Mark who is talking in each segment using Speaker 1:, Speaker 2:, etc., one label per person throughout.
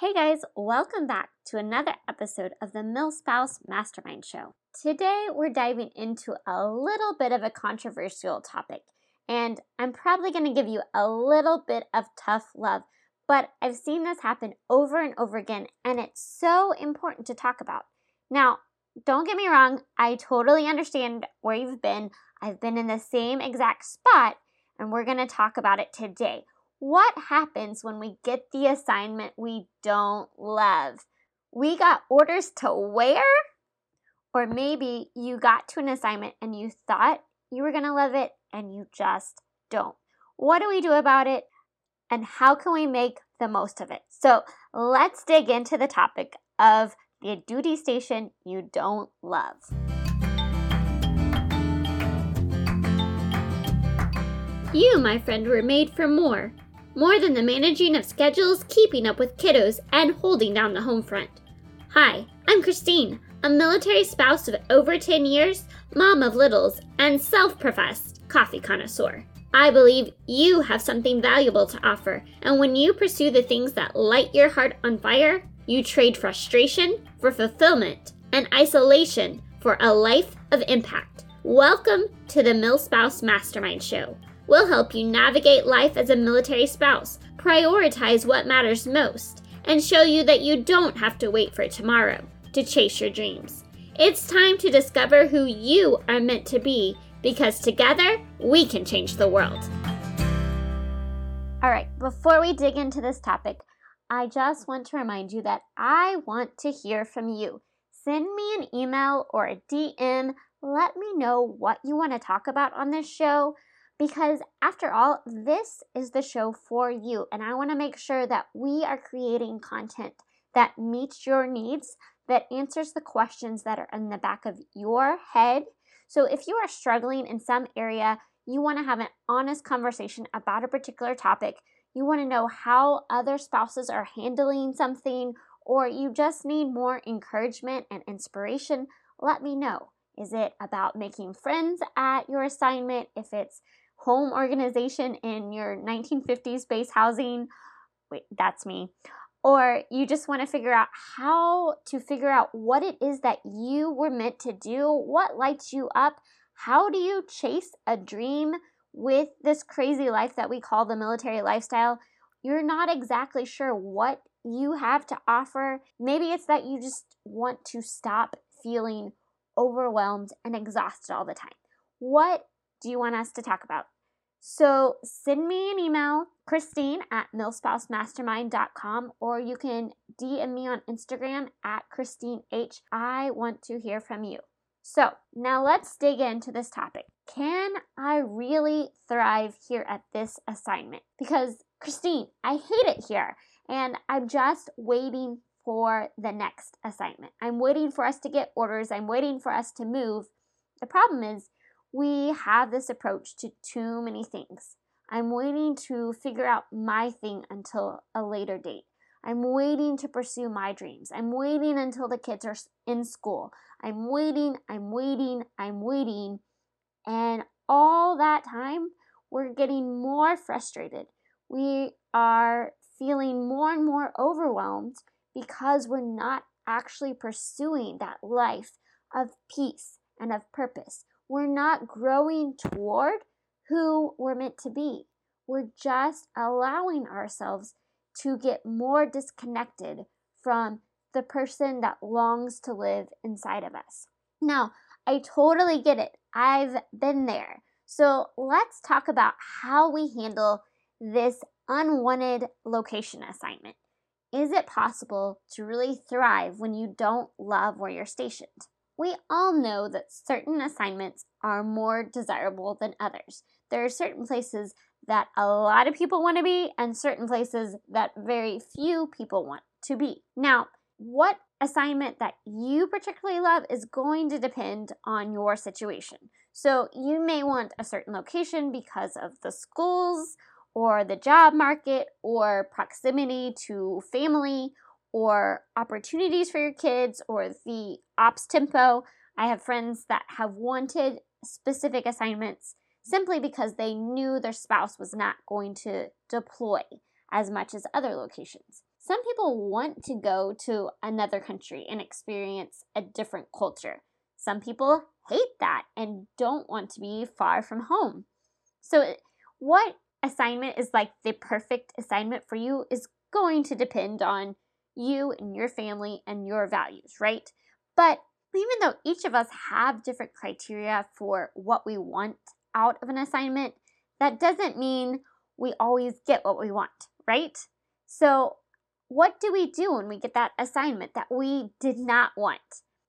Speaker 1: Hey guys, welcome back to another episode of the MilSpouse Mastermind Show. Today we're diving into a little bit of a controversial topic, and I'm probably going to give you a little bit of tough love, but I've seen this happen over and over again, and it's so important to talk about. Now, don't get me wrong, I totally understand where you've been. I've been in the same exact spot, and we're going to talk about it today. What happens when we get the assignment we don't love? We got orders to where? Or maybe you got to an assignment and you thought you were going to love it and you just don't. What do we do about it? And how can we make the most of it? So let's dig into the topic of the duty station you don't love. You, my friend, were made for more. More than the managing of schedules, keeping up with kiddos, and holding down the home front. Hi, I'm Christine, a military spouse of over 10 years, mom of littles, and self professed coffee connoisseur. I believe you have something valuable to offer, and when you pursue the things that light your heart on fire, you trade frustration for fulfillment and isolation for a life of impact. Welcome to the MilSpouse Mastermind Show. We'll help you navigate life as a military spouse, prioritize what matters most, and show you that you don't have to wait for tomorrow to chase your dreams. It's time to discover who you are meant to be because together we can change the world. All right, before we dig into this topic, I just want to remind you that I want to hear from you. Send me an email or a DM. Let me know what you want to talk about on this show because after all, this is the show for you. And I want to make sure that we are creating content that meets your needs, that answers the questions that are in the back of your head. So if you are struggling in some area, you want to have an honest conversation about a particular topic, you want to know how other spouses are handling something, or you just need more encouragement and inspiration, let me know. Is it about making friends at your assignment? If it's home organization in your 1950s base housing. Wait, that's me. Or you just want to figure out how to figure out what it is that you were meant to do, what lights you up, how do you chase a dream with this crazy life that we call the military lifestyle. You're not exactly sure what you have to offer. Maybe it's that you just want to stop feeling overwhelmed and exhausted all the time. What do you want us to talk about? So send me an email, Christine at milspousemastermind.com, or you can DM me on Instagram at Christine H. I want to hear from you. So now let's dig into this topic. Can I really thrive here at this assignment? Because Christine, I hate it here, and I'm just waiting for the next assignment. I'm waiting for us to get orders, I'm waiting for us to move. The problem is, we have this approach to too many things. I'm waiting to figure out my thing until a later date. I'm waiting to pursue my dreams. I'm waiting until the kids are in school. I'm waiting, I'm waiting, I'm waiting. And all that time, we're getting more frustrated. We are feeling more and more overwhelmed because we're not actually pursuing that life of peace and of purpose we're not growing toward who we're meant to be. We're just allowing ourselves to get more disconnected from the person that longs to live inside of us. Now, I totally get it. I've been there. So let's talk about how we handle this unwanted location assignment. Is it possible to really thrive when you don't love where you're stationed? We all know that certain assignments are more desirable than others. There are certain places that a lot of people want to be, and certain places that very few people want to be. Now, what assignment that you particularly love is going to depend on your situation. So, you may want a certain location because of the schools or the job market or proximity to family or opportunities for your kids or the ops tempo. I have friends that have wanted specific assignments simply because they knew their spouse was not going to deploy as much as other locations. Some people want to go to another country and experience a different culture. Some people hate that and don't want to be far from home. So, what assignment is like the perfect assignment for you is going to depend on you and your family and your values, right? But even though each of us have different criteria for what we want out of an assignment, that doesn't mean we always get what we want, right? So, what do we do when we get that assignment that we did not want?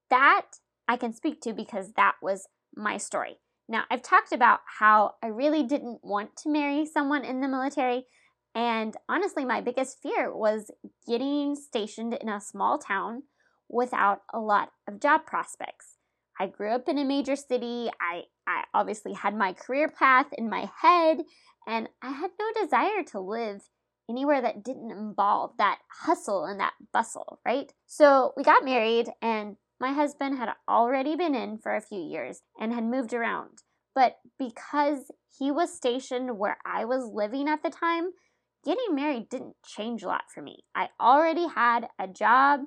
Speaker 1: That I can speak to because that was my story. Now, I've talked about how I really didn't want to marry someone in the military, and honestly, my biggest fear was getting stationed in a small town without a lot of job prospects. I grew up in a major city. I, I obviously had my career path in my head, and I had no desire to live anywhere that didn't involve that hustle and that bustle, right? So we got married, and my husband had already been in for a few years and had moved around. But because he was stationed where I was living at the time, getting married didn't change a lot for me. I already had a job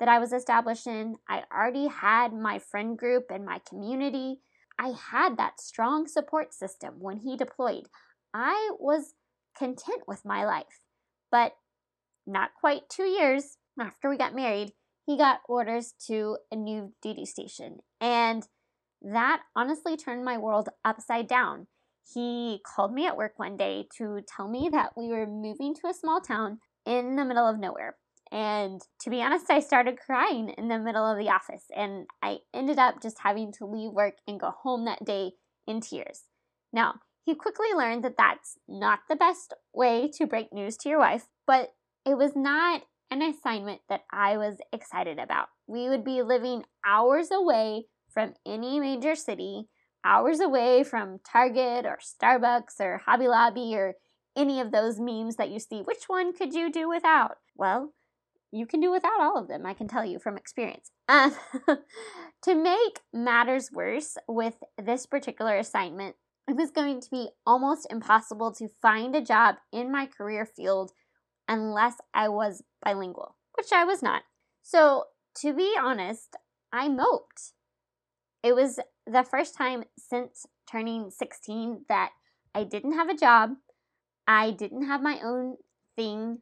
Speaker 1: that I was established in, I already had my friend group and my community. I had that strong support system when he deployed. I was content with my life. But not quite two years after we got married, he got orders to a new duty station. And that honestly turned my world upside down. He called me at work one day to tell me that we were moving to a small town in the middle of nowhere. And to be honest, I started crying in the middle of the office, and I ended up just having to leave work and go home that day in tears. Now, he quickly learned that that's not the best way to break news to your wife, but it was not an assignment that I was excited about. We would be living hours away from any major city, hours away from Target or Starbucks or Hobby Lobby or any of those memes that you see. Which one could you do without? Well, you can do without all of them, I can tell you from experience. Um, to make matters worse with this particular assignment, it was going to be almost impossible to find a job in my career field unless I was bilingual, which I was not. So, to be honest, I moped. It was the first time since turning 16 that I didn't have a job. I didn't have my own thing.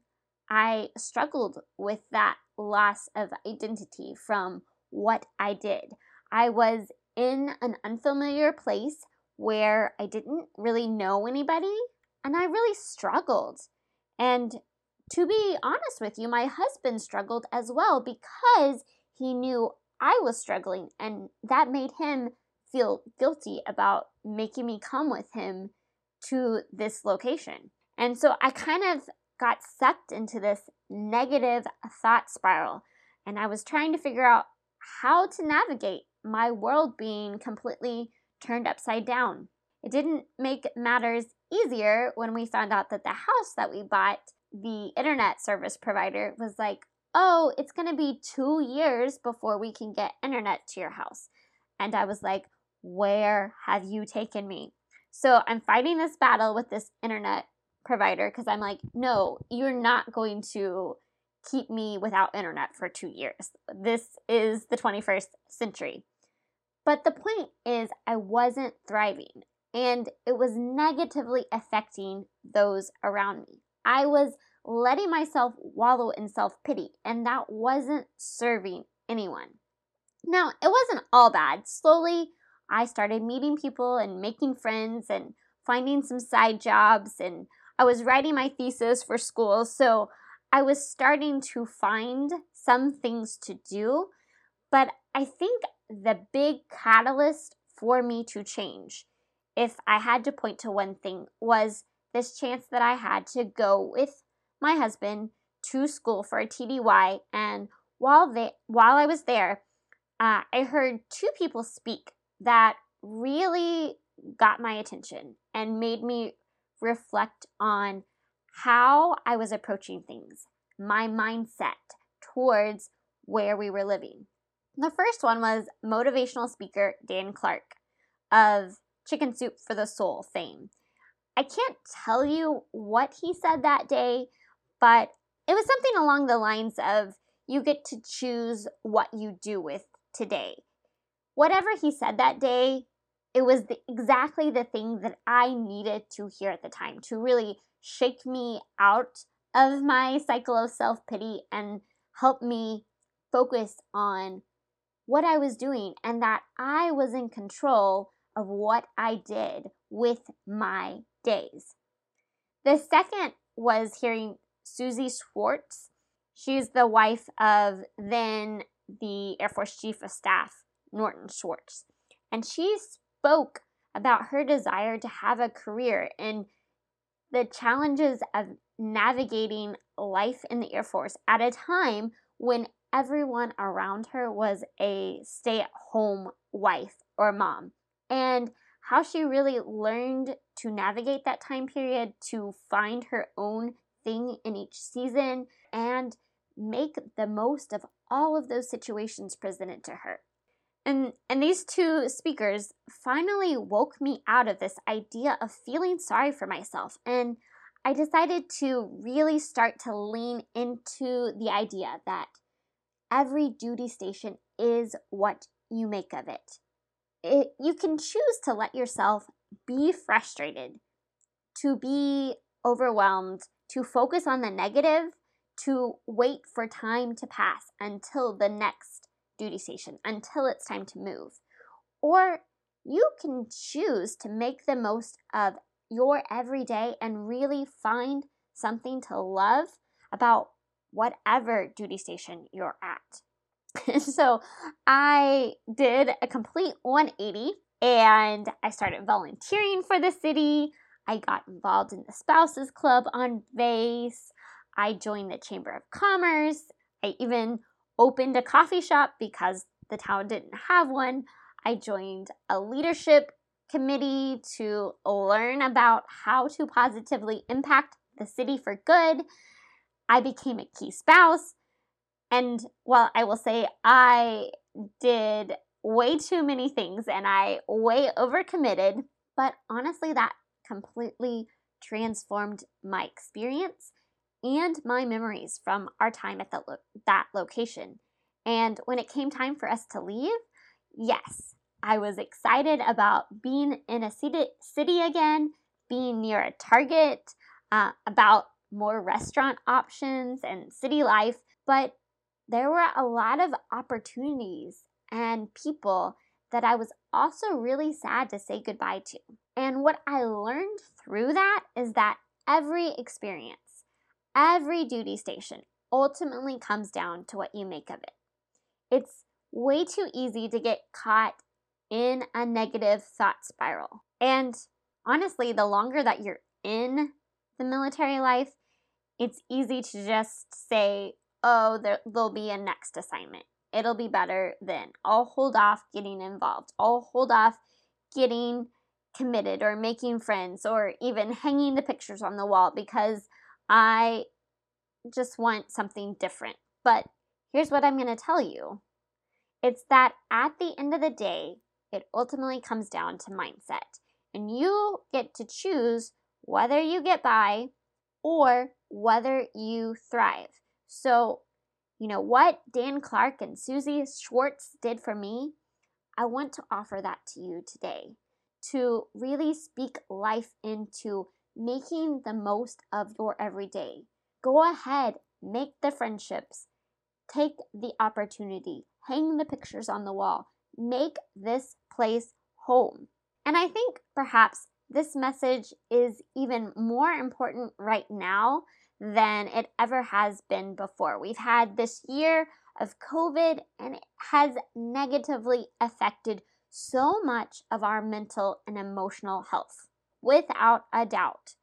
Speaker 1: I struggled with that loss of identity from what I did. I was in an unfamiliar place where I didn't really know anybody and I really struggled. And to be honest with you, my husband struggled as well because he knew I was struggling, and that made him feel guilty about making me come with him to this location. And so I kind of got sucked into this negative thought spiral, and I was trying to figure out how to navigate my world being completely turned upside down. It didn't make matters easier when we found out that the house that we bought the internet service provider was like, oh, it's going to be two years before we can get internet to your house. And I was like, where have you taken me? So I'm fighting this battle with this internet provider because I'm like, no, you're not going to keep me without internet for two years. This is the 21st century. But the point is, I wasn't thriving and it was negatively affecting those around me. I was letting myself wallow in self pity, and that wasn't serving anyone. Now, it wasn't all bad. Slowly, I started meeting people and making friends and finding some side jobs, and I was writing my thesis for school, so I was starting to find some things to do. But I think the big catalyst for me to change, if I had to point to one thing, was this chance that I had to go with my husband to school for a TDY. And while they, while I was there, uh, I heard two people speak that really got my attention and made me reflect on how I was approaching things, my mindset towards where we were living. The first one was motivational speaker Dan Clark of Chicken Soup for the Soul fame. I can't tell you what he said that day, but it was something along the lines of you get to choose what you do with today. Whatever he said that day, it was the, exactly the thing that I needed to hear at the time to really shake me out of my cycle of self pity and help me focus on what I was doing and that I was in control of what I did with my days. The second was hearing Susie Schwartz. She's the wife of then the Air Force Chief of Staff, Norton Schwartz. And she spoke about her desire to have a career and the challenges of navigating life in the Air Force at a time when everyone around her was a stay at home wife or mom. And how she really learned to navigate that time period to find her own thing in each season and make the most of all of those situations presented to her. And, and these two speakers finally woke me out of this idea of feeling sorry for myself. And I decided to really start to lean into the idea that every duty station is what you make of it. it. You can choose to let yourself be frustrated, to be overwhelmed, to focus on the negative, to wait for time to pass until the next duty station, until it's time to move. Or you can choose to make the most of your everyday and really find something to love about whatever duty station you're at. so I did a complete 180 and I started volunteering for the city. I got involved in the Spouses Club on base. I joined the Chamber of Commerce. I even opened a coffee shop because the town didn't have one. I joined a leadership committee to learn about how to positively impact the city for good. I became a key spouse. And while I will say I did way too many things and I way overcommitted, but honestly, that completely transformed my experience and my memories from our time at the lo- that location. And when it came time for us to leave, yes, I was excited about being in a city, city again, being near a Target, uh, about more restaurant options and city life. But there were a lot of opportunities and people that I was also really sad to say goodbye to. And what I learned through that is that every experience, every duty station ultimately comes down to what you make of it. It's way too easy to get caught in a negative thought spiral. And honestly, the longer that you're in the military life, it's easy to just say, oh, there, there'll be a next assignment. It'll be better then. I'll hold off getting involved. I'll hold off getting committed or making friends or even hanging the pictures on the wall because I just want something different. But here's what I'm going to tell you it's that at the end of the day, it ultimately comes down to mindset. And you get to choose whether you get by or whether you thrive. So, you know, what Dan Clark and Susie Schwartz did for me, I want to offer that to you today to really speak life into making the most of your everyday. Go ahead, make the friendships, take the opportunity, hang the pictures on the wall, make this place home. And I think perhaps this message is even more important right now than it ever has been before. We've had this year of COVID and it has negatively affected so much of our mental and emotional health. Without a doubt,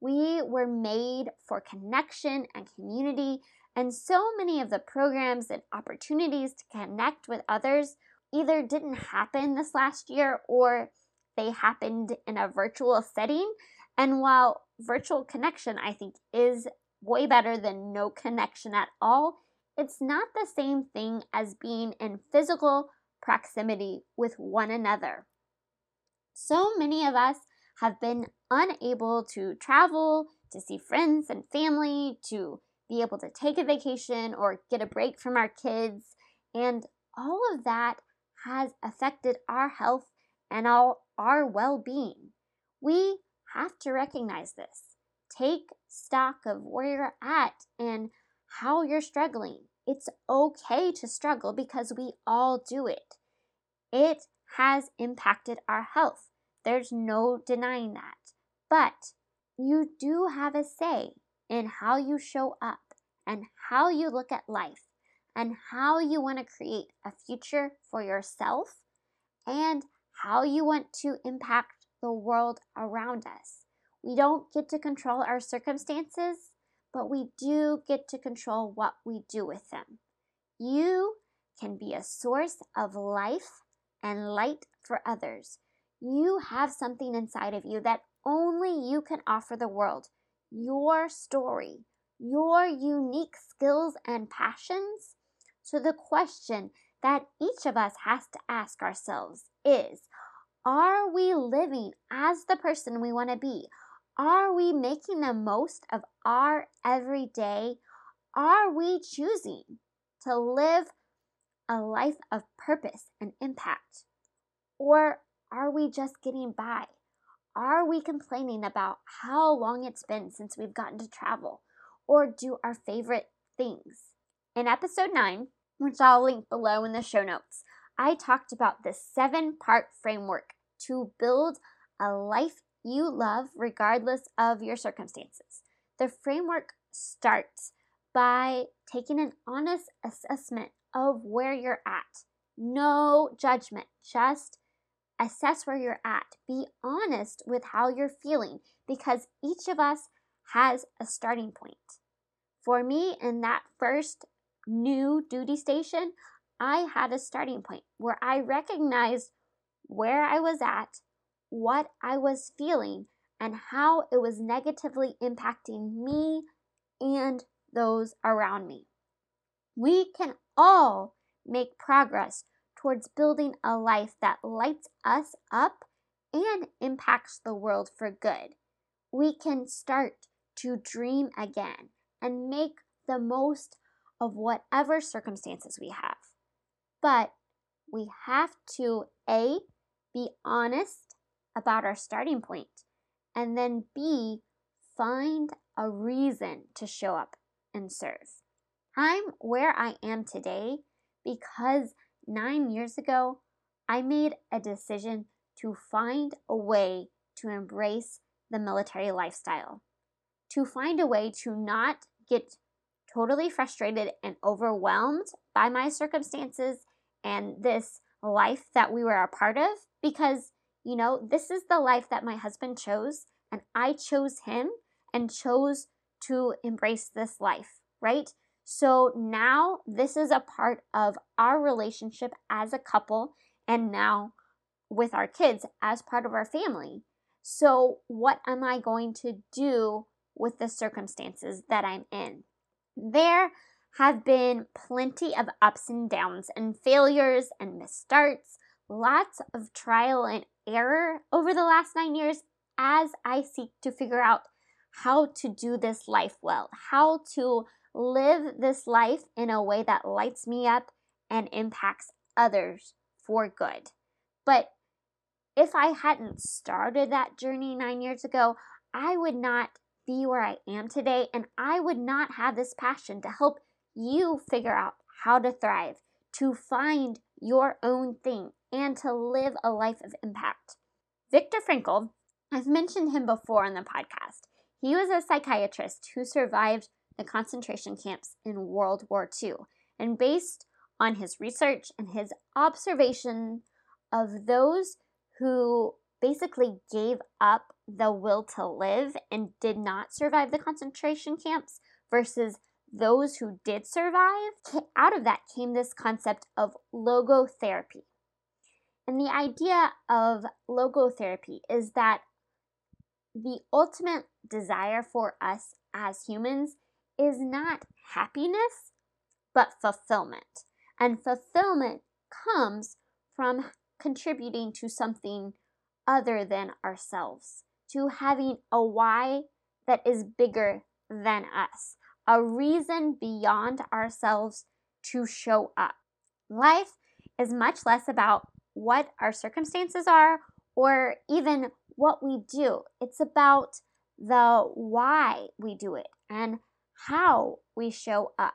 Speaker 1: we were made for connection and community, and so many of the programs and opportunities to connect with others either didn't happen this last year or they happened in a virtual setting. And while virtual connection, I think, is way better than no connection at all, it's not the same thing as being in physical proximity with one another. So many of us have been unable to travel, to see friends and family, to be able to take a vacation or get a break from our kids. And all of that has affected our health and our, our well being. We have to recognize this. Take stock of where you're at and how you're struggling. It's okay to struggle because we all do it. It has impacted our health. There's no denying that. But you do have a say in how you show up and how you look at life and how you want to create a future for yourself and how you want to impact the world around us. We don't get to control our circumstances, but we do get to control what we do with them. You can be a source of life and light for others. You have something inside of you that only you can offer the world. Your story, your unique skills and passions. So, the question that each of us has to ask ourselves is Are we living as the person we want to be? Are we making the most of our everyday? Are we choosing to live a life of purpose and impact? Or are we just getting by? Are we complaining about how long it's been since we've gotten to travel or do our favorite things? In episode 9, which I'll link below in the show notes, I talked about the seven part framework to build a life you love regardless of your circumstances. The framework starts by taking an honest assessment of where you're at. No judgment, just assess where you're at. Be honest with how you're feeling because each of us has a starting point. For me, in that first new duty station, I had a starting point where I recognized where I was at what I was feeling and how it was negatively impacting me and those around me. We can all make progress towards building a life that lights us up and impacts the world for good. We can start to dream again and make the most of whatever circumstances we have. But we have to A, be honest about our starting. And then B, find a reason to show up and serve. I'm where I am today because nine years ago, I made a decision to find a way to embrace the military lifestyle, to find a way to not get totally frustrated and overwhelmed by my circumstances and this life that we were a part of because you know, this is the life that my husband chose, and I chose him and chose to embrace this life, right? So now this is a part of our relationship as a couple, and now with our kids as part of our family. So, what am I going to do with the circumstances that I'm in? There have been plenty of ups and downs and failures and misstarts, lots of trial and error over the last nine years as I seek to figure out how to do this life well, how to live this life in a way that lights me up and impacts others for good. But if I hadn't started that journey nine years ago, I would not be where I am today, and I would not have this passion to help you figure out how to thrive, to find your own thing, and to live a life of impact. Viktor Frankl, I've mentioned him before on the podcast. He was a psychiatrist who survived the concentration camps in World War II. And based on his research and his observation of those who basically gave up the will to live and did not survive the concentration camps versus those who did survive, out of that came this concept of logotherapy. And the idea of logotherapy is that the ultimate desire for us as humans is not happiness, but fulfillment. And fulfillment comes from contributing to something other than ourselves, to having a why that is bigger than us. a reason beyond ourselves to show up. Life is much less about what our circumstances are or even what we do. It's about the why we do it and how we show up.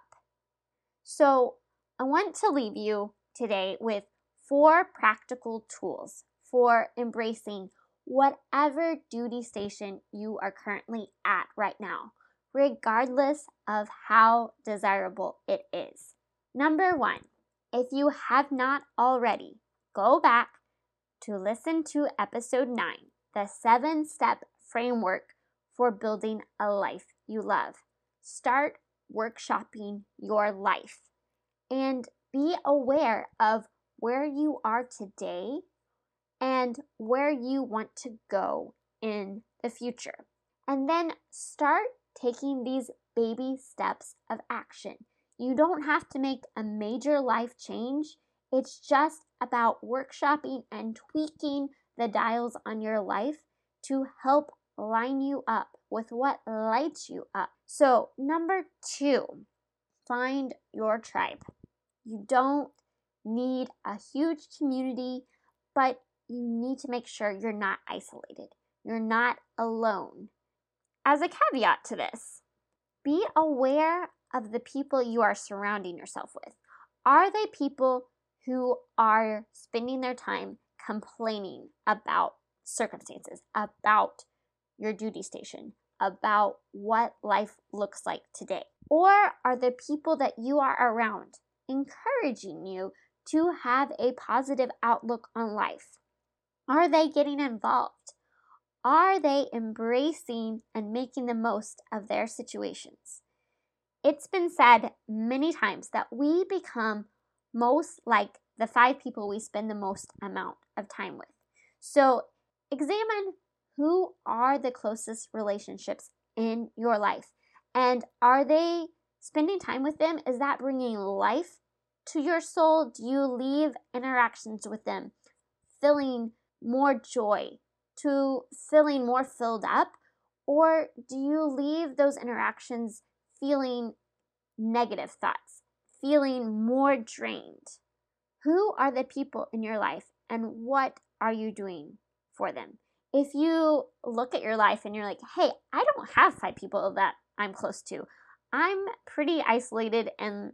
Speaker 1: So, I want to leave you today with four practical tools for embracing whatever duty station you are currently at right now, regardless of how desirable it is. Number one, if you have not already, go back to listen to episode 9, the seven step framework for building a life you love. Start workshopping your life and be aware of where you are today and where you want to go in the future. And then start taking these baby steps of action. You don't have to make a major life change. It's just about workshopping and tweaking the dials on your life to help line you up with what lights you up. So, number two, find your tribe. You don't need a huge community, but you need to make sure you're not isolated. You're not alone. As a caveat to this, be aware of the people you are surrounding yourself with. Are they people who are spending their time complaining about circumstances, about your duty station, about what life looks like today? Or are the people that you are around encouraging you to have a positive outlook on life? Are they getting involved? Are they embracing and making the most of their situations? It's been said many times that we become most like the five people we spend the most amount of time with. So examine who are the closest relationships in your life and are they spending time with them? Is that bringing life to your soul? Do you leave interactions with them feeling more joy, to feeling more filled up? Or do you leave those interactions feeling negative thoughts, feeling more drained? Who are the people in your life and what are you doing for them? If you look at your life and you're like, hey, I don't have five people that I'm close to, I'm pretty isolated and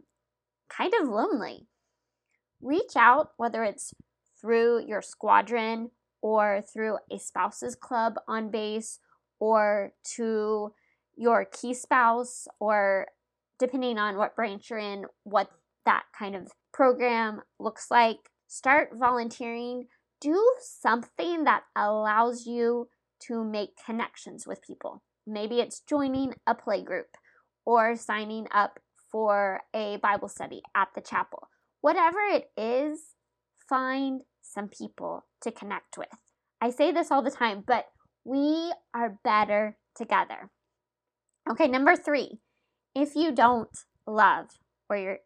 Speaker 1: kind of lonely. Reach out, whether it's through your squadron or through a spouses club on base or to your key spouse or depending on what branch you're in, what that kind of program looks like. Start volunteering. Do something that allows you to make connections with people. Maybe it's joining a play group or signing up for a Bible study at the chapel. Whatever it is, find some people to connect with. I say this all the time, but we are better together. Okay, number three, if you don't love where your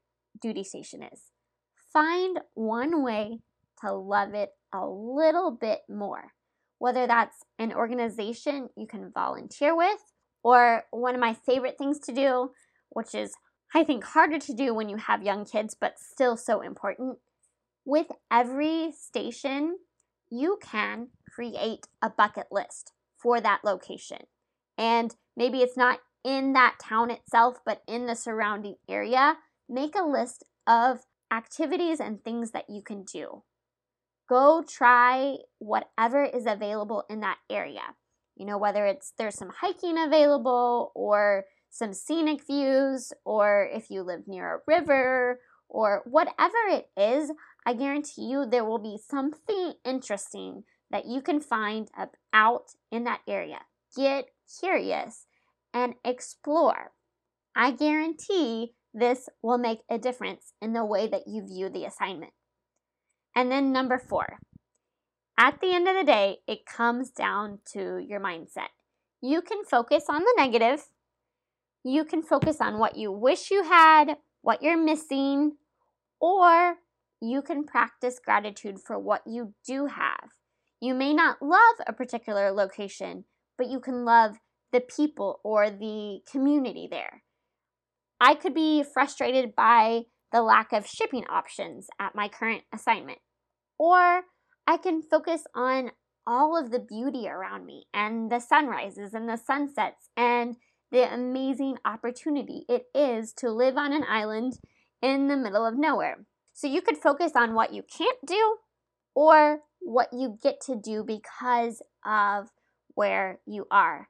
Speaker 1: duty station is, find one way to love it a little bit more. Whether that's an organization you can volunteer with, or one of my favorite things to do, which is I think harder to do when you have young kids, but still so important, with every station, you can create a bucket list for that location. And maybe it's not in that town itself, but in the surrounding area. Make a list of activities and things that you can do. Go try whatever is available in that area. You know, whether it's there's some hiking available or some scenic views, or if you live near a river, or whatever it is, I guarantee you there will be something interesting that you can find up out in that area. Get curious and explore. I guarantee this will make a difference in the way that you view the assignment. And then number four, at the end of the day, it comes down to your mindset. You can focus on the negative. You can focus on what you wish you had, what you're missing, or you can practice gratitude for what you do have. You may not love a particular location, but you can love the people or the community there. I could be frustrated by the lack of shipping options at my current assignment. Or I can focus on all of the beauty around me and the sunrises and the sunsets and the amazing opportunity it is to live on an island in the middle of nowhere. So you could focus on what you can't do or what you get to do because of where you are.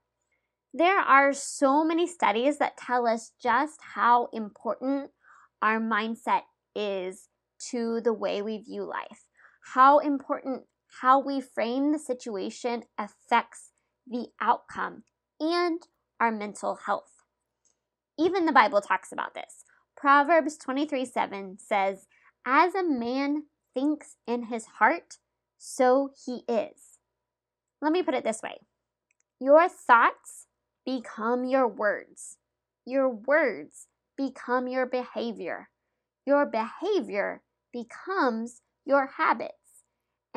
Speaker 1: There are so many studies that tell us just how important our mindset is to the way we view life, how important how we frame the situation affects the outcome and our mental health. Even the Bible talks about this. Proverbs 23 7 says, As a man thinks in his heart, so he is. Let me put it this way Your thoughts become your words, your words become your behavior, your behavior becomes your habits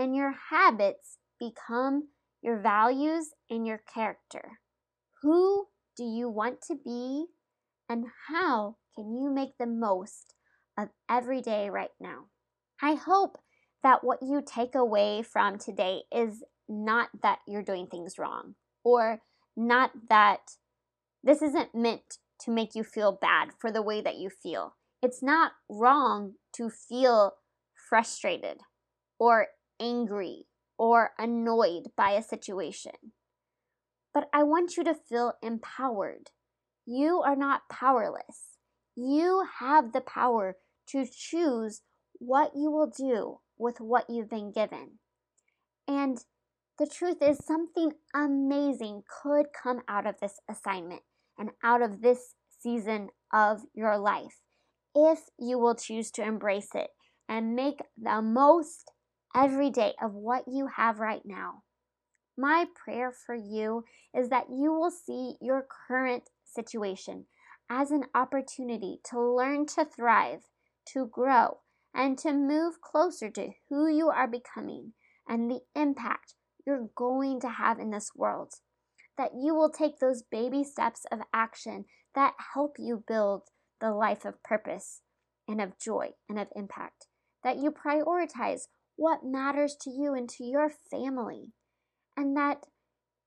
Speaker 1: and your habits become your values and your character. Who do you want to be, and how can you make the most of every day right now? I hope that what you take away from today is not that you're doing things wrong or not that this isn't meant to make you feel bad for the way that you feel. It's not wrong to feel frustrated or angry or annoyed by a situation. But I want you to feel empowered. You are not powerless. You have the power to choose what you will do with what you've been given. And the truth is, something amazing could come out of this assignment and out of this season of your life if you will choose to embrace it and make the most every day of what you have right now. My prayer for you is that you will see your current situation as an opportunity to learn to thrive, to grow, and to move closer to who you are becoming and the impact you're going to have in this world. That you will take those baby steps of action that help you build the life of purpose and of joy and of impact. That you prioritize what matters to you and to your family. And that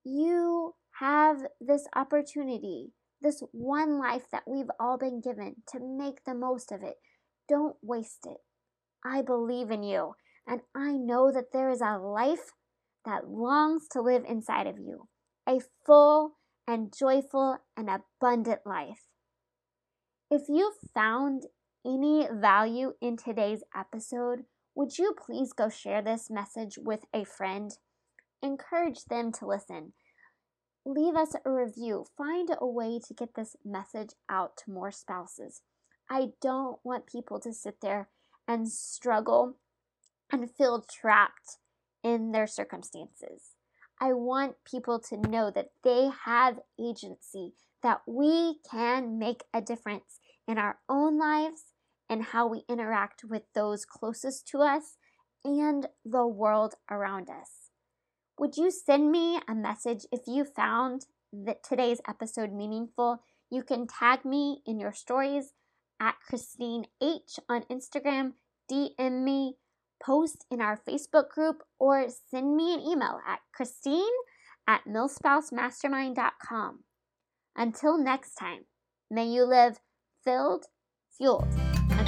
Speaker 1: you have this opportunity, this one life that we've all been given, to make the most of it. Don't waste it. I believe in you, and I know that there is a life that longs to live inside of you a full and joyful and abundant life. If you found any value in today's episode, would you please go share this message with a friend? Encourage them to listen. Leave us a review. Find a way to get this message out to more spouses. I don't want people to sit there and struggle and feel trapped in their circumstances. I want people to know that they have agency, that we can make a difference in our own lives and how we interact with those closest to us and the world around us. Would you send me a message if you found that today's episode meaningful? You can tag me in your stories at Christine H on Instagram, DM me, post in our Facebook group, or send me an email at Christine at milspousemastermind.com. Until next time, may you live filled, fueled,